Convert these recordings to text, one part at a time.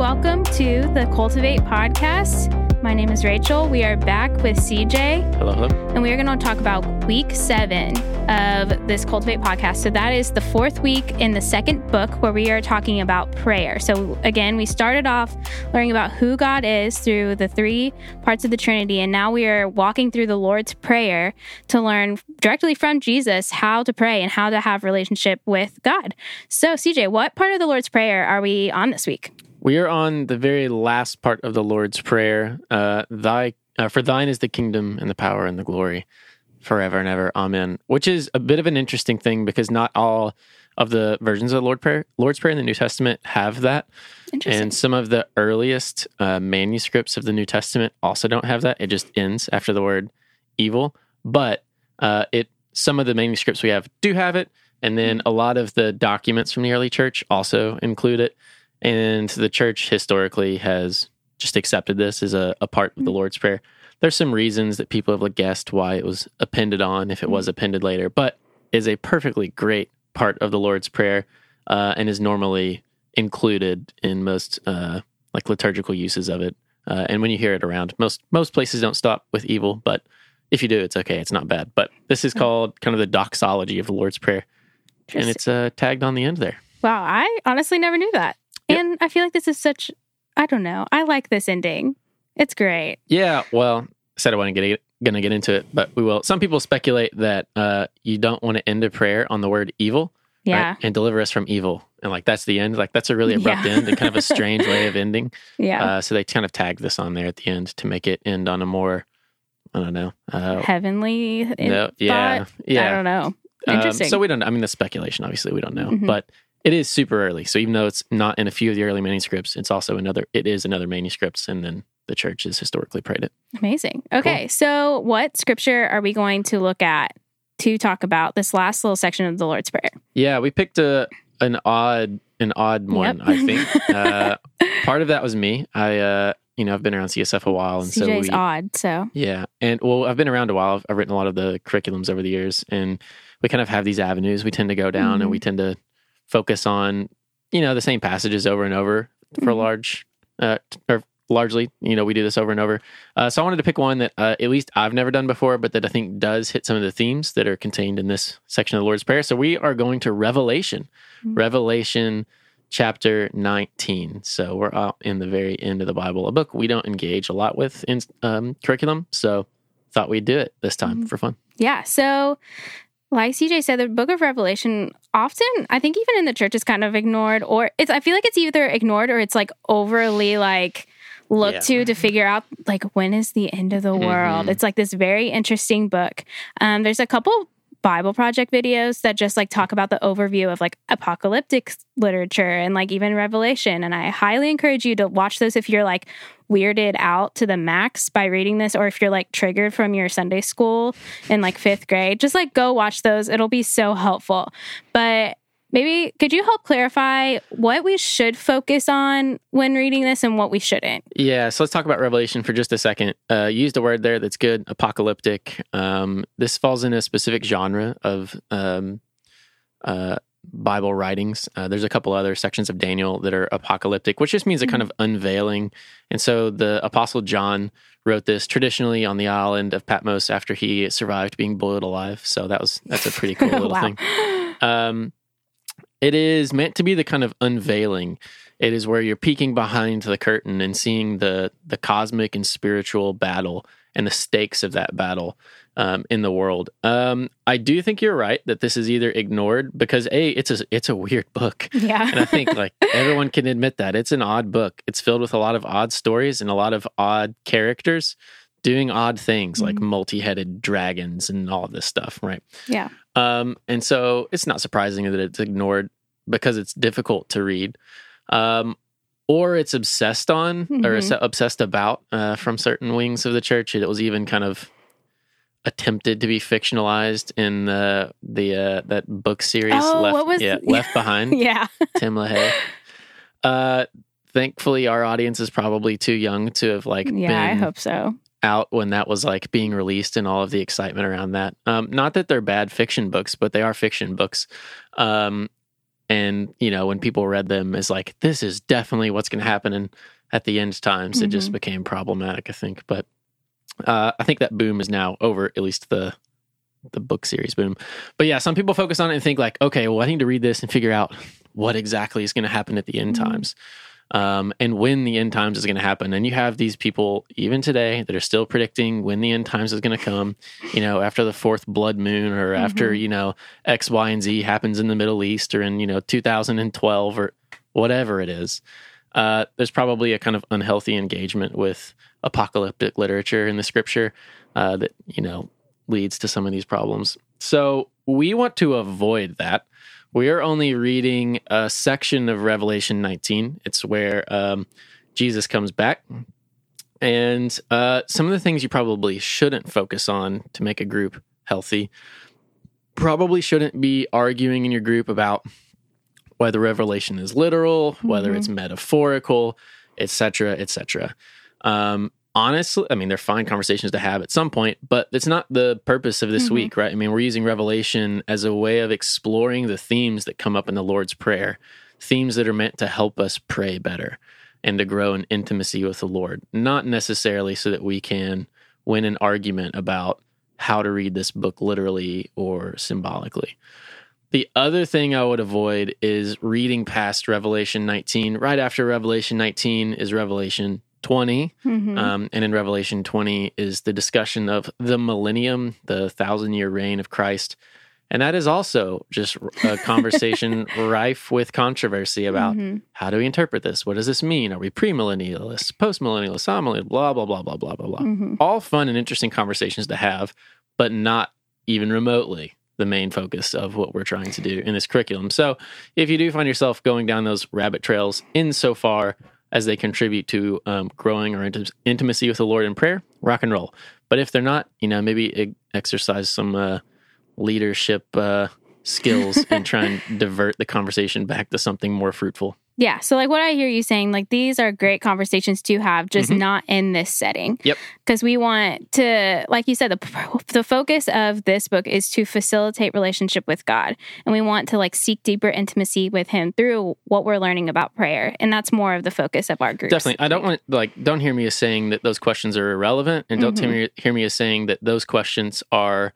Welcome to the Cultivate podcast. My name is Rachel. We are back with CJ. Hello, hello. And we are going to talk about week seven of this Cultivate podcast. So, that is the fourth week in the second book where we are talking about prayer. So, again, we started off learning about who God is through the three parts of the Trinity. And now we are walking through the Lord's Prayer to learn directly from Jesus how to pray and how to have relationship with God. So, CJ, what part of the Lord's Prayer are we on this week? We are on the very last part of the Lord's Prayer. Uh, Thy, uh, for thine is the kingdom and the power and the glory forever and ever. Amen. Which is a bit of an interesting thing because not all of the versions of the Lord Prayer, Lord's Prayer in the New Testament have that. And some of the earliest uh, manuscripts of the New Testament also don't have that. It just ends after the word evil. But uh, it some of the manuscripts we have do have it. And then a lot of the documents from the early church also include it. And the church historically has just accepted this as a, a part of the Lord's Prayer. There's some reasons that people have guessed why it was appended on, if it was appended later, but is a perfectly great part of the Lord's Prayer uh, and is normally included in most uh, like liturgical uses of it. Uh, and when you hear it around, most most places don't stop with evil, but if you do, it's okay. It's not bad. But this is called kind of the doxology of the Lord's Prayer, and it's uh, tagged on the end there. Wow, I honestly never knew that. Yep. And I feel like this is such, I don't know, I like this ending. It's great. Yeah, well, I said I wasn't going to get into it, but we will. Some people speculate that uh, you don't want to end a prayer on the word evil. Yeah. Right? And deliver us from evil. And like that's the end. Like that's a really abrupt yeah. end and kind of a strange way of ending. Yeah. Uh, so they kind of tagged this on there at the end to make it end on a more, I don't know, uh, heavenly. No, yeah, yeah. I don't know. Um, Interesting. Um, so we don't. I mean, the speculation. Obviously, we don't know, mm-hmm. but it is super early. So even though it's not in a few of the early manuscripts, it's also another. It is another manuscripts, and then the church has historically prayed it. Amazing. Okay, cool. so what scripture are we going to look at to talk about this last little section of the Lord's Prayer? Yeah, we picked a an odd an odd one. Yep. I think uh, part of that was me. I uh, you know I've been around CSF a while, and CJ's so we, odd. So yeah, and well I've been around a while. I've, I've, written a lot of the curriculums over the years, and we kind of have these avenues we tend to go down, mm-hmm. and we tend to focus on you know the same passages over and over for mm-hmm. large uh, or largely you know we do this over and over uh, so i wanted to pick one that uh, at least i've never done before but that i think does hit some of the themes that are contained in this section of the lord's prayer so we are going to revelation mm-hmm. revelation chapter 19 so we're out in the very end of the bible a book we don't engage a lot with in um, curriculum so thought we'd do it this time mm-hmm. for fun yeah so like CJ said, the book of Revelation often, I think even in the church is kind of ignored or it's I feel like it's either ignored or it's like overly like looked yeah. to to figure out like when is the end of the mm-hmm. world. It's like this very interesting book. Um, there's a couple Bible Project videos that just like talk about the overview of like apocalyptic literature and like even Revelation. And I highly encourage you to watch those if you're like weirded out to the max by reading this, or if you're like triggered from your Sunday school in like fifth grade. Just like go watch those. It'll be so helpful. But Maybe could you help clarify what we should focus on when reading this and what we shouldn't? Yeah, so let's talk about Revelation for just a second. Uh, used a word there that's good, apocalyptic. Um, this falls in a specific genre of um, uh, Bible writings. Uh, there's a couple other sections of Daniel that are apocalyptic, which just means a kind of mm-hmm. unveiling. And so the Apostle John wrote this traditionally on the island of Patmos after he survived being boiled alive. So that was that's a pretty cool little thing. Um, it is meant to be the kind of unveiling. It is where you're peeking behind the curtain and seeing the the cosmic and spiritual battle and the stakes of that battle um, in the world. Um, I do think you're right that this is either ignored because a it's a it's a weird book. Yeah, and I think like everyone can admit that it's an odd book. It's filled with a lot of odd stories and a lot of odd characters doing odd things mm-hmm. like multi-headed dragons and all of this stuff, right? Yeah. Um, and so it's not surprising that it's ignored because it's difficult to read. Um, or it's obsessed on mm-hmm. or obsessed about uh, from certain wings of the church. It was even kind of attempted to be fictionalized in the the uh, that book series oh, left what was yeah, left behind yeah tim lahaye uh thankfully our audience is probably too young to have like yeah i hope so out when that was like being released and all of the excitement around that. Um, not that they're bad fiction books, but they are fiction books. Um, and you know when people read them as like this is definitely what's going to happen and at the end times mm-hmm. it just mm-hmm. became problematic i think but uh, i think that boom is now over at least the the book series boom but yeah some people focus on it and think like okay well i need to read this and figure out what exactly is going to happen at the end mm-hmm. times um, and when the end times is going to happen. And you have these people even today that are still predicting when the end times is going to come. You know, after the fourth blood moon, or mm-hmm. after you know X, Y, and Z happens in the Middle East, or in you know 2012, or whatever it is. Uh, there's probably a kind of unhealthy engagement with apocalyptic literature in the scripture uh, that you know leads to some of these problems. So we want to avoid that. We are only reading a section of Revelation 19. It's where um, Jesus comes back. And uh, some of the things you probably shouldn't focus on to make a group healthy probably shouldn't be arguing in your group about whether revelation is literal, whether mm-hmm. it's metaphorical, etc., etc. Um, honestly, I mean, they're fine conversations to have at some point, but it's not the purpose of this mm-hmm. week, right? I mean, we're using Revelation as a way of exploring the themes that come up in the Lord's Prayer, themes that are meant to help us pray better and to grow in intimacy with the Lord, not necessarily so that we can win an argument about how to read this book literally or symbolically. The other thing I would avoid is reading past Revelation 19. Right after Revelation 19 is Revelation 20. Mm-hmm. Um, and in Revelation 20 is the discussion of the millennium, the thousand year reign of Christ. And that is also just a conversation rife with controversy about mm-hmm. how do we interpret this? What does this mean? Are we premillennialists, postmillennialists, amillennialists, blah, blah, blah, blah, blah, blah, blah. Mm-hmm. All fun and interesting conversations to have, but not even remotely the main focus of what we're trying to do in this curriculum. So if you do find yourself going down those rabbit trails insofar as they contribute to um, growing our int- intimacy with the Lord in prayer, rock and roll. But if they're not, you know, maybe exercise some uh, leadership uh, skills and try and divert the conversation back to something more fruitful. Yeah. So, like what I hear you saying, like these are great conversations to have, just mm-hmm. not in this setting. Yep. Because we want to, like you said, the the focus of this book is to facilitate relationship with God, and we want to like seek deeper intimacy with Him through what we're learning about prayer, and that's more of the focus of our group. Definitely. I don't want like don't hear me as saying that those questions are irrelevant, and don't mm-hmm. hear, me, hear me as saying that those questions are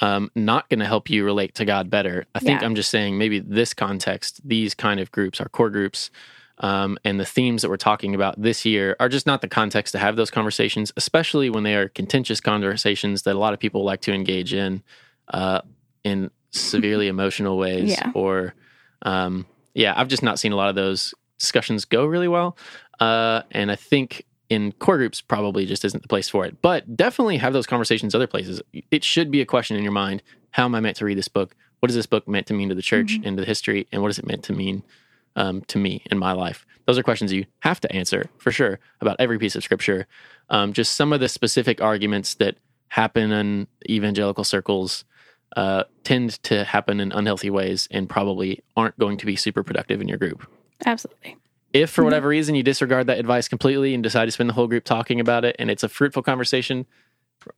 um, not going to help you relate to God better. I think yeah. I'm just saying maybe this context, these kind of groups, our core groups, um, and the themes that we're talking about this year are just not the context to have those conversations, especially when they are contentious conversations that a lot of people like to engage in uh, in severely emotional ways. Yeah. Or, um, yeah, I've just not seen a lot of those discussions go really well. Uh, and I think in core groups probably just isn't the place for it. But definitely have those conversations other places. It should be a question in your mind: How am I meant to read this book? What is this book meant to mean to the church mm-hmm. and to the history? And what is it meant to mean um, to me in my life? Those are questions you have to answer for sure about every piece of scripture. Um, just some of the specific arguments that happen in evangelical circles uh, tend to happen in unhealthy ways and probably aren't going to be super productive in your group. Absolutely. If for mm-hmm. whatever reason you disregard that advice completely and decide to spend the whole group talking about it and it's a fruitful conversation,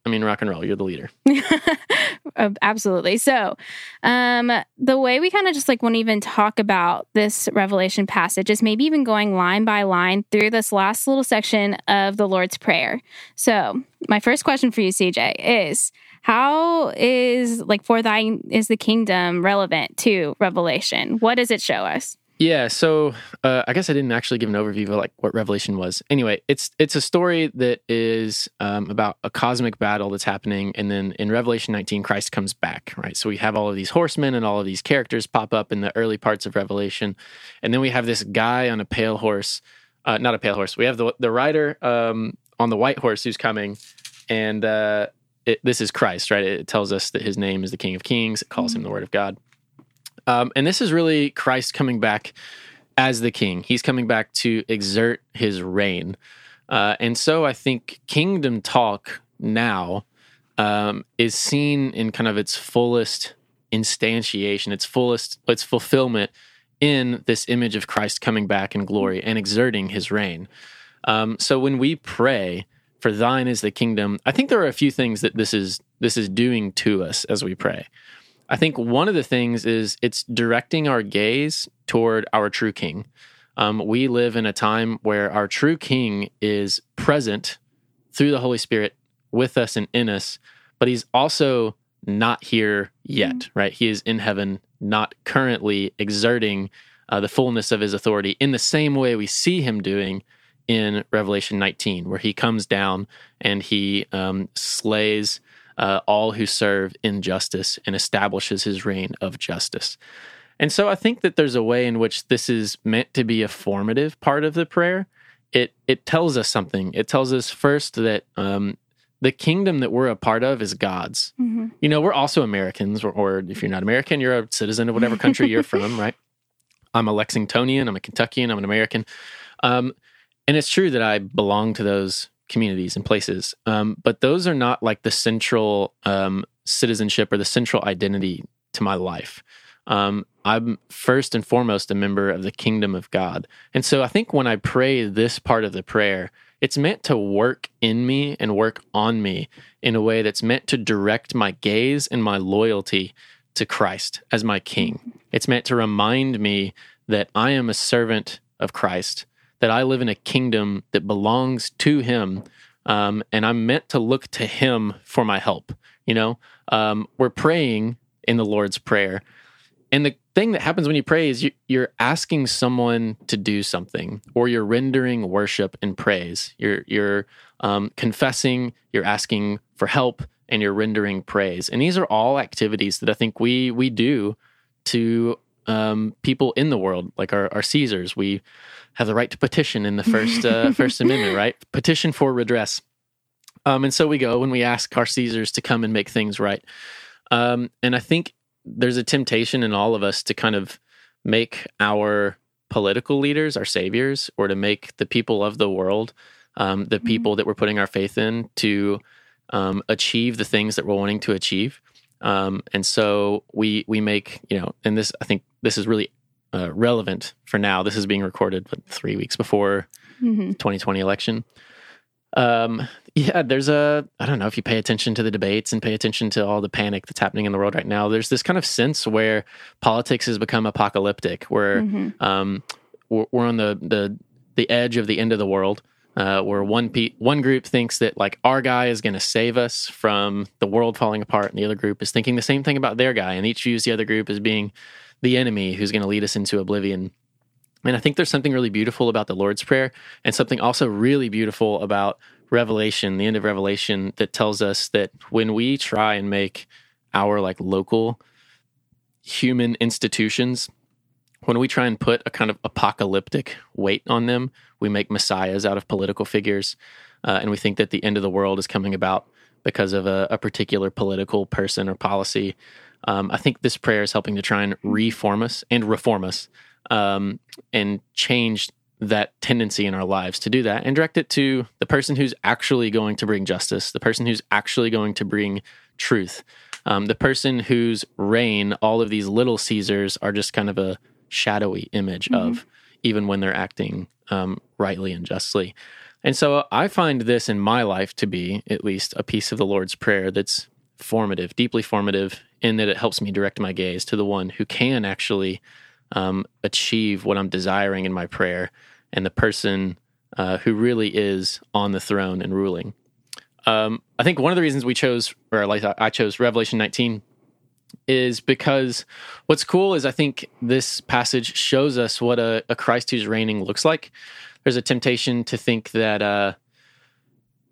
I mean, rock and roll, you're the leader. Absolutely. So, um, the way we kind of just like won't even talk about this Revelation passage is maybe even going line by line through this last little section of the Lord's Prayer. So, my first question for you, CJ, is how is like for thine is the kingdom relevant to Revelation? What does it show us? Yeah, so uh, I guess I didn't actually give an overview of like what Revelation was. Anyway, it's it's a story that is um, about a cosmic battle that's happening, and then in Revelation 19, Christ comes back, right? So we have all of these horsemen and all of these characters pop up in the early parts of Revelation, and then we have this guy on a pale horse, uh, not a pale horse. We have the the rider um, on the white horse who's coming, and uh, it, this is Christ, right? It tells us that his name is the King of Kings. It calls mm-hmm. him the Word of God. Um, and this is really Christ coming back as the king. He's coming back to exert his reign. Uh, and so I think kingdom talk now um, is seen in kind of its fullest instantiation, its fullest, its fulfillment in this image of Christ coming back in glory and exerting his reign. Um, so when we pray, for thine is the kingdom, I think there are a few things that this is this is doing to us as we pray. I think one of the things is it's directing our gaze toward our true king. Um, we live in a time where our true king is present through the Holy Spirit with us and in us, but he's also not here yet, mm-hmm. right? He is in heaven, not currently exerting uh, the fullness of his authority in the same way we see him doing in Revelation 19, where he comes down and he um, slays uh, all who serve injustice and establishes his reign of justice. And so I think that there's a way in which this is meant to be a formative part of the prayer. It it tells us something. It tells us first that um, the kingdom that we're a part of is God's. Mm-hmm. You know, we're also Americans, or, or, if you're not American, you're a citizen of whatever country you're from, right? I'm a Lexingtonian, I'm a Kentuckian, I'm an American. Um, and it's true that I belong to those communities and places. Um, but those are not like the central um, citizenship or the central identity to my life. Um, I'm first and foremost a member of the kingdom of God. And so I think when I pray this part of the prayer, it's meant to work in me and work on me in a way that's meant to direct my gaze and my loyalty to Christ as my king. It's meant to remind me that I am a servant of Christ that I live in a kingdom that belongs to Him, um, and I'm meant to look to Him for my help. You know, um, we're praying in the Lord's Prayer, and the thing that happens when you pray is you, you're asking someone to do something, or you're rendering worship and praise. You're you're um, confessing, you're asking for help, and you're rendering praise. And these are all activities that I think we we do to um, people in the world, like our, our Caesars. We have the right to petition in the first uh, First Amendment, right? Petition for redress. Um, and so we go and we ask our Caesars to come and make things right. Um, and I think there's a temptation in all of us to kind of make our political leaders our saviors, or to make the people of the world um, the mm-hmm. people that we're putting our faith in to um, achieve the things that we're wanting to achieve. Um, and so we we make you know, and this I think this is really uh, relevant for now. This is being recorded but three weeks before mm-hmm. 2020 election. Um, yeah, there's a I don't know if you pay attention to the debates and pay attention to all the panic that's happening in the world right now. There's this kind of sense where politics has become apocalyptic, where mm-hmm. um, we're, we're on the the the edge of the end of the world uh, where one pe- one group thinks that like our guy is going to save us from the world falling apart, and the other group is thinking the same thing about their guy, and each views the other group as being the enemy who's going to lead us into oblivion. And I think there's something really beautiful about the Lord's Prayer, and something also really beautiful about Revelation, the end of Revelation, that tells us that when we try and make our like local human institutions when we try and put a kind of apocalyptic weight on them, we make messiahs out of political figures, uh, and we think that the end of the world is coming about because of a, a particular political person or policy. Um, I think this prayer is helping to try and reform us and reform us um, and change that tendency in our lives to do that and direct it to the person who's actually going to bring justice, the person who's actually going to bring truth, um, the person whose reign all of these little Caesars are just kind of a shadowy image mm-hmm. of, even when they're acting um, rightly and justly. And so I find this in my life to be at least a piece of the Lord's Prayer that's formative, deeply formative, in that it helps me direct my gaze to the one who can actually um, achieve what I'm desiring in my prayer and the person uh, who really is on the throne and ruling. Um, I think one of the reasons we chose, or like I chose Revelation 19 is because what's cool is I think this passage shows us what a, a Christ who's reigning looks like. There's a temptation to think that uh,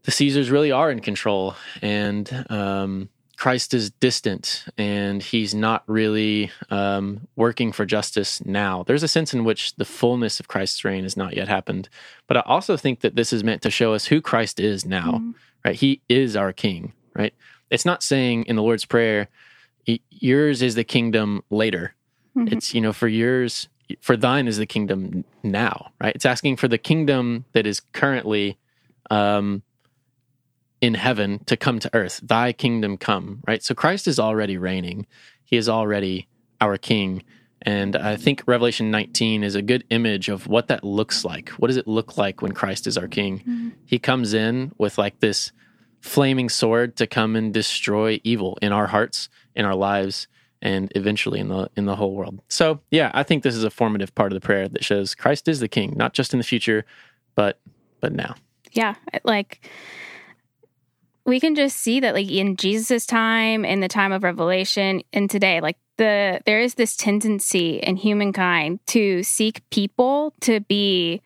the Caesars really are in control and um, Christ is distant and he's not really um, working for justice now. There's a sense in which the fullness of Christ's reign has not yet happened. But I also think that this is meant to show us who Christ is now, mm-hmm. right? He is our king, right? It's not saying in the Lord's Prayer, yours is the kingdom later. Mm-hmm. It's, you know, for yours, for thine is the kingdom now, right? It's asking for the kingdom that is currently um, in heaven to come to earth. Thy kingdom come, right? So Christ is already reigning. He is already our king. And I think Revelation 19 is a good image of what that looks like. What does it look like when Christ is our king? Mm-hmm. He comes in with like this flaming sword to come and destroy evil in our hearts, in our lives, and eventually in the in the whole world. So yeah, I think this is a formative part of the prayer that shows Christ is the King, not just in the future, but but now. Yeah, like we can just see that like in Jesus' time, in the time of Revelation, and today, like the there is this tendency in humankind to seek people to be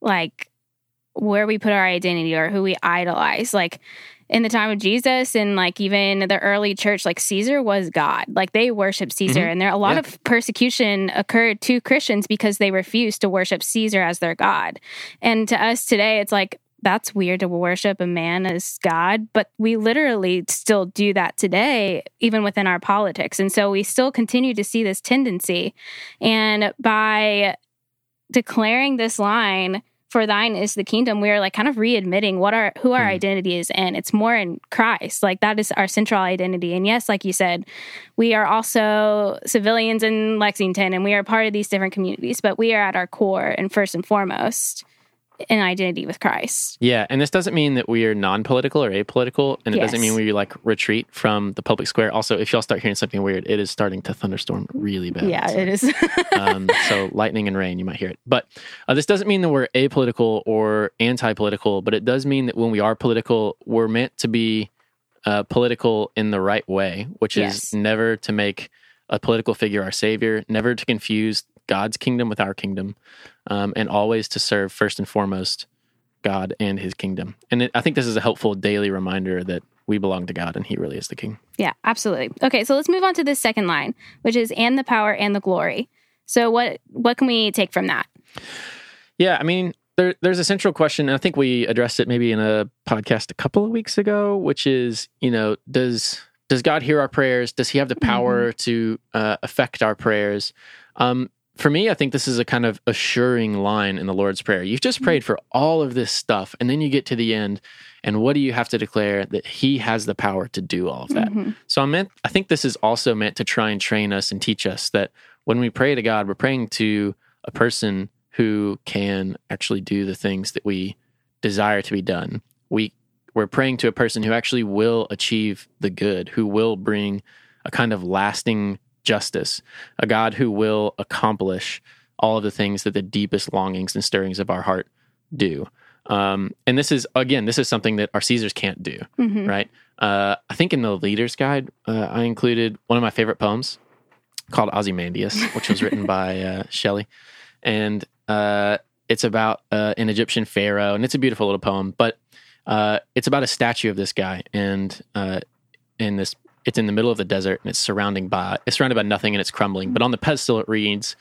like where we put our identity or who we idolize. Like in the time of Jesus and like even the early church, like Caesar was God. Like they worshiped Caesar, mm-hmm. and there a lot yeah. of persecution occurred to Christians because they refused to worship Caesar as their God. And to us today, it's like that's weird to worship a man as God, but we literally still do that today, even within our politics. And so we still continue to see this tendency. And by declaring this line, for thine is the kingdom, we are like kind of readmitting what our who our mm. identity is and It's more in Christ. Like that is our central identity. And yes, like you said, we are also civilians in Lexington and we are part of these different communities, but we are at our core and first and foremost an identity with Christ. Yeah, and this doesn't mean that we are non-political or apolitical, and it yes. doesn't mean we like retreat from the public square. Also, if y'all start hearing something weird, it is starting to thunderstorm really bad. Yeah, so, it is. um, so lightning and rain, you might hear it. But uh, this doesn't mean that we're apolitical or anti-political, but it does mean that when we are political, we're meant to be uh, political in the right way, which yes. is never to make a political figure our savior, never to confuse God's kingdom with our kingdom, um, and always to serve first and foremost God and His kingdom. And it, I think this is a helpful daily reminder that we belong to God and He really is the King. Yeah, absolutely. Okay, so let's move on to this second line, which is "and the power and the glory." So what what can we take from that? Yeah, I mean, there, there's a central question, and I think we addressed it maybe in a podcast a couple of weeks ago, which is, you know, does does God hear our prayers? Does He have the power mm-hmm. to uh, affect our prayers? Um, for me, I think this is a kind of assuring line in the Lord's Prayer. You've just prayed for all of this stuff, and then you get to the end, and what do you have to declare? That He has the power to do all of that. Mm-hmm. So I meant, I think this is also meant to try and train us and teach us that when we pray to God, we're praying to a person who can actually do the things that we desire to be done. We we're praying to a person who actually will achieve the good, who will bring a kind of lasting justice, a God who will accomplish all of the things that the deepest longings and stirrings of our heart do. Um, and this is again, this is something that our Caesars can't do, mm-hmm. right? Uh, I think in the Leader's Guide, uh, I included one of my favorite poems called Ozymandias, which was written by uh, Shelley, and uh, it's about uh, an Egyptian pharaoh, and it's a beautiful little poem. But uh, it's about a statue of this guy, and in this it's in the middle of the desert and it's surrounding by it's surrounded by nothing and it's crumbling. But on the pedestal it reads,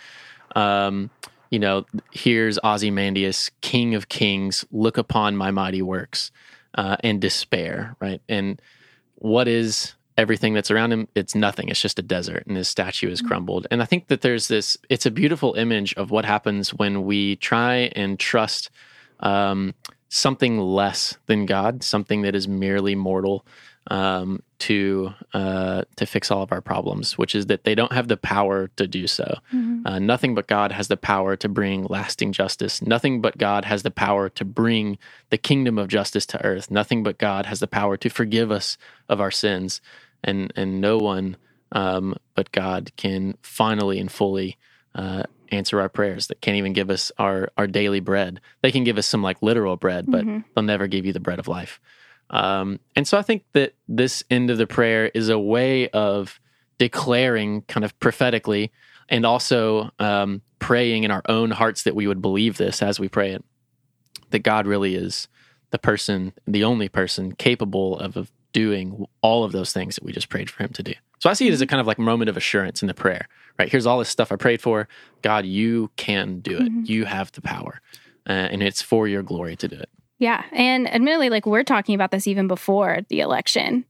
um, you know, here's Ozymandias, King of Kings, look upon my mighty works, uh, and despair, right? And what is everything that's around him? It's nothing. It's just a desert, and his statue is crumbled. And I think that there's this. It's a beautiful image of what happens when we try and trust um, something less than God, something that is merely mortal, um, to uh, to fix all of our problems, which is that they don't have the power to do so. Mm-hmm. Uh, nothing but God has the power to bring lasting justice. Nothing but God has the power to bring the kingdom of justice to earth. Nothing but God has the power to forgive us of our sins, and and no one um, but God can finally and fully. Uh, answer our prayers that can't even give us our our daily bread they can give us some like literal bread but mm-hmm. they'll never give you the bread of life um, and so I think that this end of the prayer is a way of declaring kind of prophetically and also um, praying in our own hearts that we would believe this as we pray it that God really is the person, the only person capable of, of doing all of those things that we just prayed for him to do. So I see it as a kind of like moment of assurance in the prayer, right? Here's all this stuff I prayed for. God, you can do it. Mm-hmm. You have the power, uh, and it's for your glory to do it. Yeah. And admittedly, like we're talking about this even before the election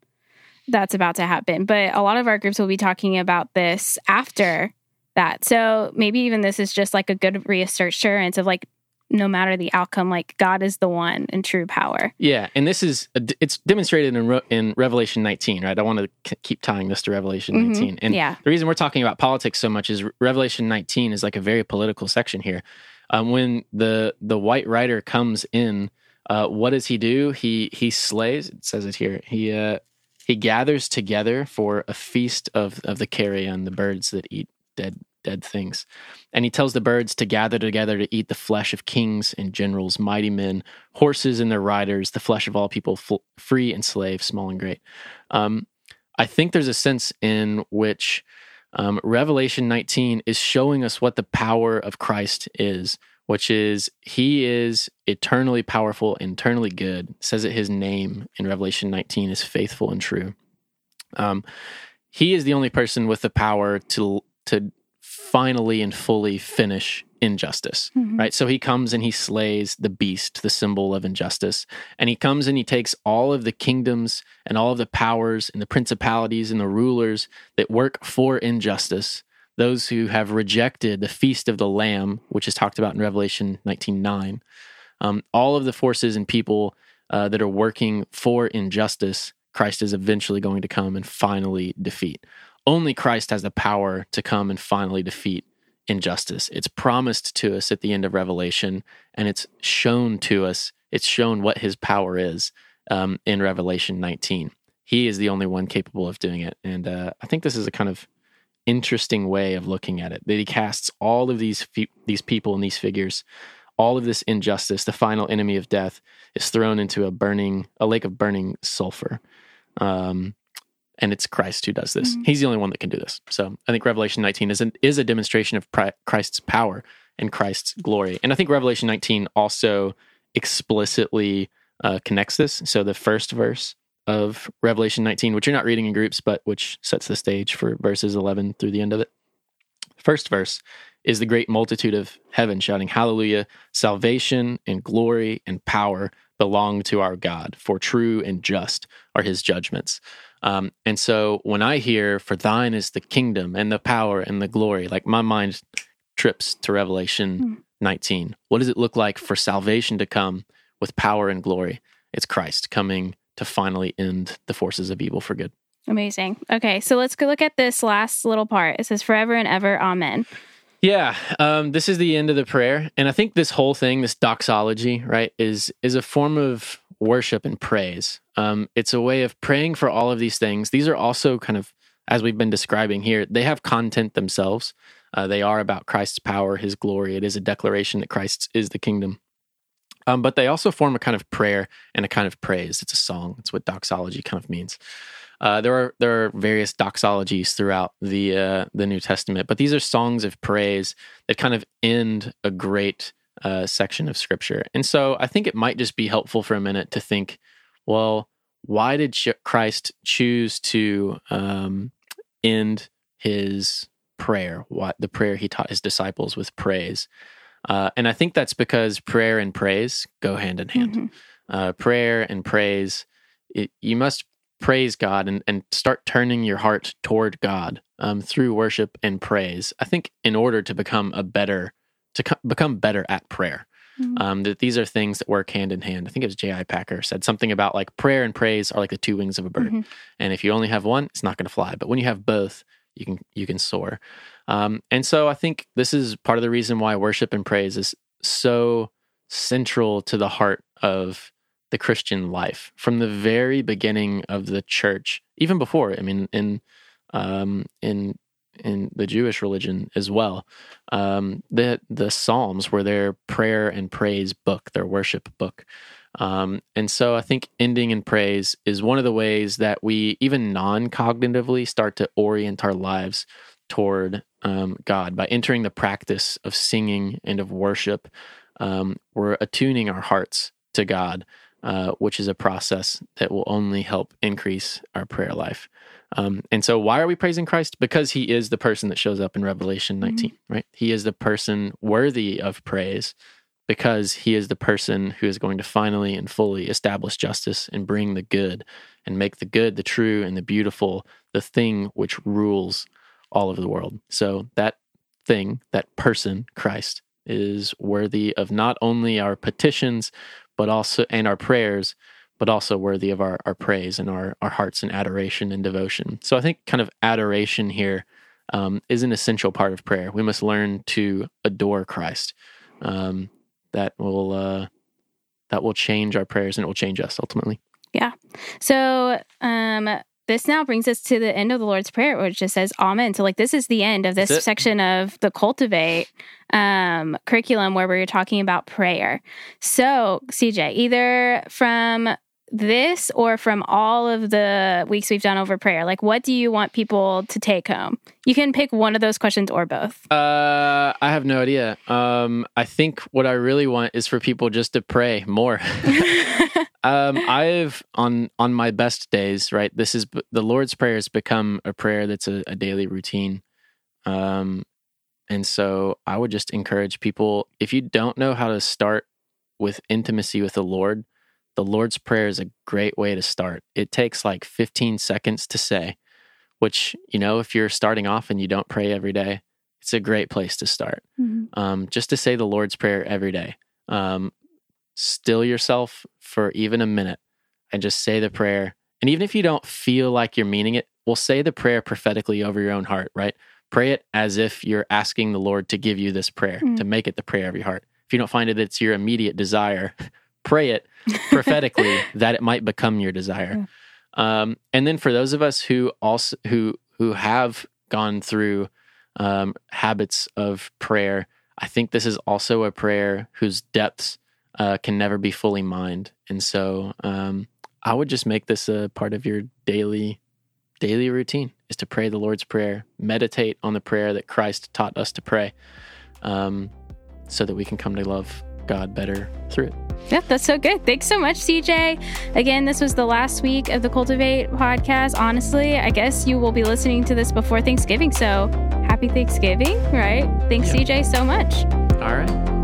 that's about to happen. But a lot of our groups will be talking about this after that. So maybe even this is just like a good reassurance of like, no matter the outcome, like God is the one in true power. Yeah, and this is it's demonstrated in in Revelation 19, right? I want to keep tying this to Revelation mm-hmm. 19, and yeah. the reason we're talking about politics so much is Revelation 19 is like a very political section here. Um, when the the white rider comes in uh, what does he do? He he slays. It says it here. He uh, he gathers together for a feast of, of the carrion, the birds that eat dead dead things. And he tells the birds to gather together to eat the flesh of kings and generals, mighty men, horses and their riders, the flesh of all people, free and slave, small and great. Um, I think there's a sense in which um, Revelation 19 is showing us what the power of Christ is, which is he is eternally powerful, eternally good. It says that his name in Revelation 19 is faithful and true. Um, he is the only person with the power to to finally and fully finish injustice, mm-hmm. right? So he comes and he slays the beast, the symbol of injustice. And he comes and he takes all of the kingdoms and all of the powers and the principalities and the rulers that work for injustice, those who have rejected the feast of the Lamb, which is talked about in Revelation 19:9. Um, all of the forces and people uh, that are working for injustice, Christ is eventually going to come and finally defeat. Only Christ has the power to come and finally defeat injustice. It's promised to us at the end of Revelation, and it's shown to us. It's shown what his power is um, in Revelation 19. He is the only one capable of doing it, and uh, I think this is a kind of interesting way of looking at it. That he casts all of these fe- these people and these figures, all of this injustice, the final enemy of death, is thrown into a burning a lake of burning sulfur. Um, and it's Christ who does this. Mm-hmm. He's the only one that can do this. So I think Revelation 19 is, an, is a demonstration of Christ's power and Christ's glory. And I think Revelation 19 also explicitly uh, connects this. So the first verse of Revelation 19, which you're not reading in groups, but which sets the stage for verses 11 through the end of it. First verse is the great multitude of heaven shouting, Hallelujah! Salvation and glory and power belong to our God, for true and just are his judgments. Um, and so when I hear, For thine is the kingdom and the power and the glory, like my mind trips to Revelation mm. 19. What does it look like for salvation to come with power and glory? It's Christ coming to finally end the forces of evil for good. Amazing. Okay, so let's go look at this last little part. It says, Forever and ever, Amen. Yeah, um, this is the end of the prayer, and I think this whole thing, this doxology, right, is is a form of worship and praise. Um, it's a way of praying for all of these things. These are also kind of, as we've been describing here, they have content themselves. Uh, they are about Christ's power, His glory. It is a declaration that Christ is the kingdom. Um, but they also form a kind of prayer and a kind of praise. It's a song. It's what doxology kind of means. Uh, there are there are various doxologies throughout the uh, the New Testament, but these are songs of praise that kind of end a great uh, section of Scripture. And so I think it might just be helpful for a minute to think, well, why did Christ choose to um, end his prayer, what the prayer he taught his disciples with praise? Uh, and I think that's because prayer and praise go hand in hand. Mm-hmm. Uh, prayer and praise, it, you must praise God and, and start turning your heart toward God um, through worship and praise. I think in order to become a better, to co- become better at prayer. Mm-hmm. Um, that these are things that work hand in hand. I think it was J.I. Packer said something about like prayer and praise are like the two wings of a bird, mm-hmm. and if you only have one, it's not going to fly. But when you have both, you can you can soar. Um, and so I think this is part of the reason why worship and praise is so central to the heart of the Christian life from the very beginning of the church, even before. I mean, in um, in in the Jewish religion as well, um, the the Psalms were their prayer and praise book, their worship book. Um, and so I think ending in praise is one of the ways that we, even non cognitively, start to orient our lives toward um, God by entering the practice of singing and of worship. Um, we're attuning our hearts to God, uh, which is a process that will only help increase our prayer life. Um, and so, why are we praising Christ? Because He is the person that shows up in Revelation 19, mm-hmm. right? He is the person worthy of praise because He is the person who is going to finally and fully establish justice and bring the good and make the good, the true, and the beautiful the thing which rules all over the world. So that thing, that person, Christ, is worthy of not only our petitions, but also and our prayers, but also worthy of our, our praise and our, our hearts and adoration and devotion. So I think kind of adoration here um, is an essential part of prayer. We must learn to adore Christ. Um, that will uh, that will change our prayers and it will change us ultimately. Yeah. So um, this now brings us to the end of the Lord's Prayer, which just says Amen. So, like, this is the end of this section of the Cultivate um, curriculum where we are talking about prayer. So, CJ, either from this or from all of the weeks we've done over prayer, like, what do you want people to take home? You can pick one of those questions or both. Uh, I have no idea. Um, I think what I really want is for people just to pray more. Um, I've on on my best days, right? This is the Lord's prayer has become a prayer that's a, a daily routine. Um, and so I would just encourage people if you don't know how to start with intimacy with the Lord, the Lord's prayer is a great way to start. It takes like 15 seconds to say, which you know if you're starting off and you don't pray every day, it's a great place to start. Mm-hmm. Um, just to say the Lord's prayer every day. Um, still yourself for even a minute and just say the prayer. And even if you don't feel like you're meaning it, we'll say the prayer prophetically over your own heart, right? Pray it as if you're asking the Lord to give you this prayer, mm. to make it the prayer of your heart. If you don't find it, it's your immediate desire, pray it prophetically that it might become your desire. Yeah. Um, and then for those of us who also who who have gone through um, habits of prayer, I think this is also a prayer whose depths uh, can never be fully mined. And so um, I would just make this a part of your daily daily routine is to pray the Lord's Prayer, meditate on the prayer that Christ taught us to pray, um, so that we can come to love God better through it. Yeah, that's so good. Thanks so much, CJ. Again, this was the last week of the Cultivate podcast. Honestly, I guess you will be listening to this before Thanksgiving. So happy Thanksgiving, right? Thanks, yeah. CJ, so much. All right.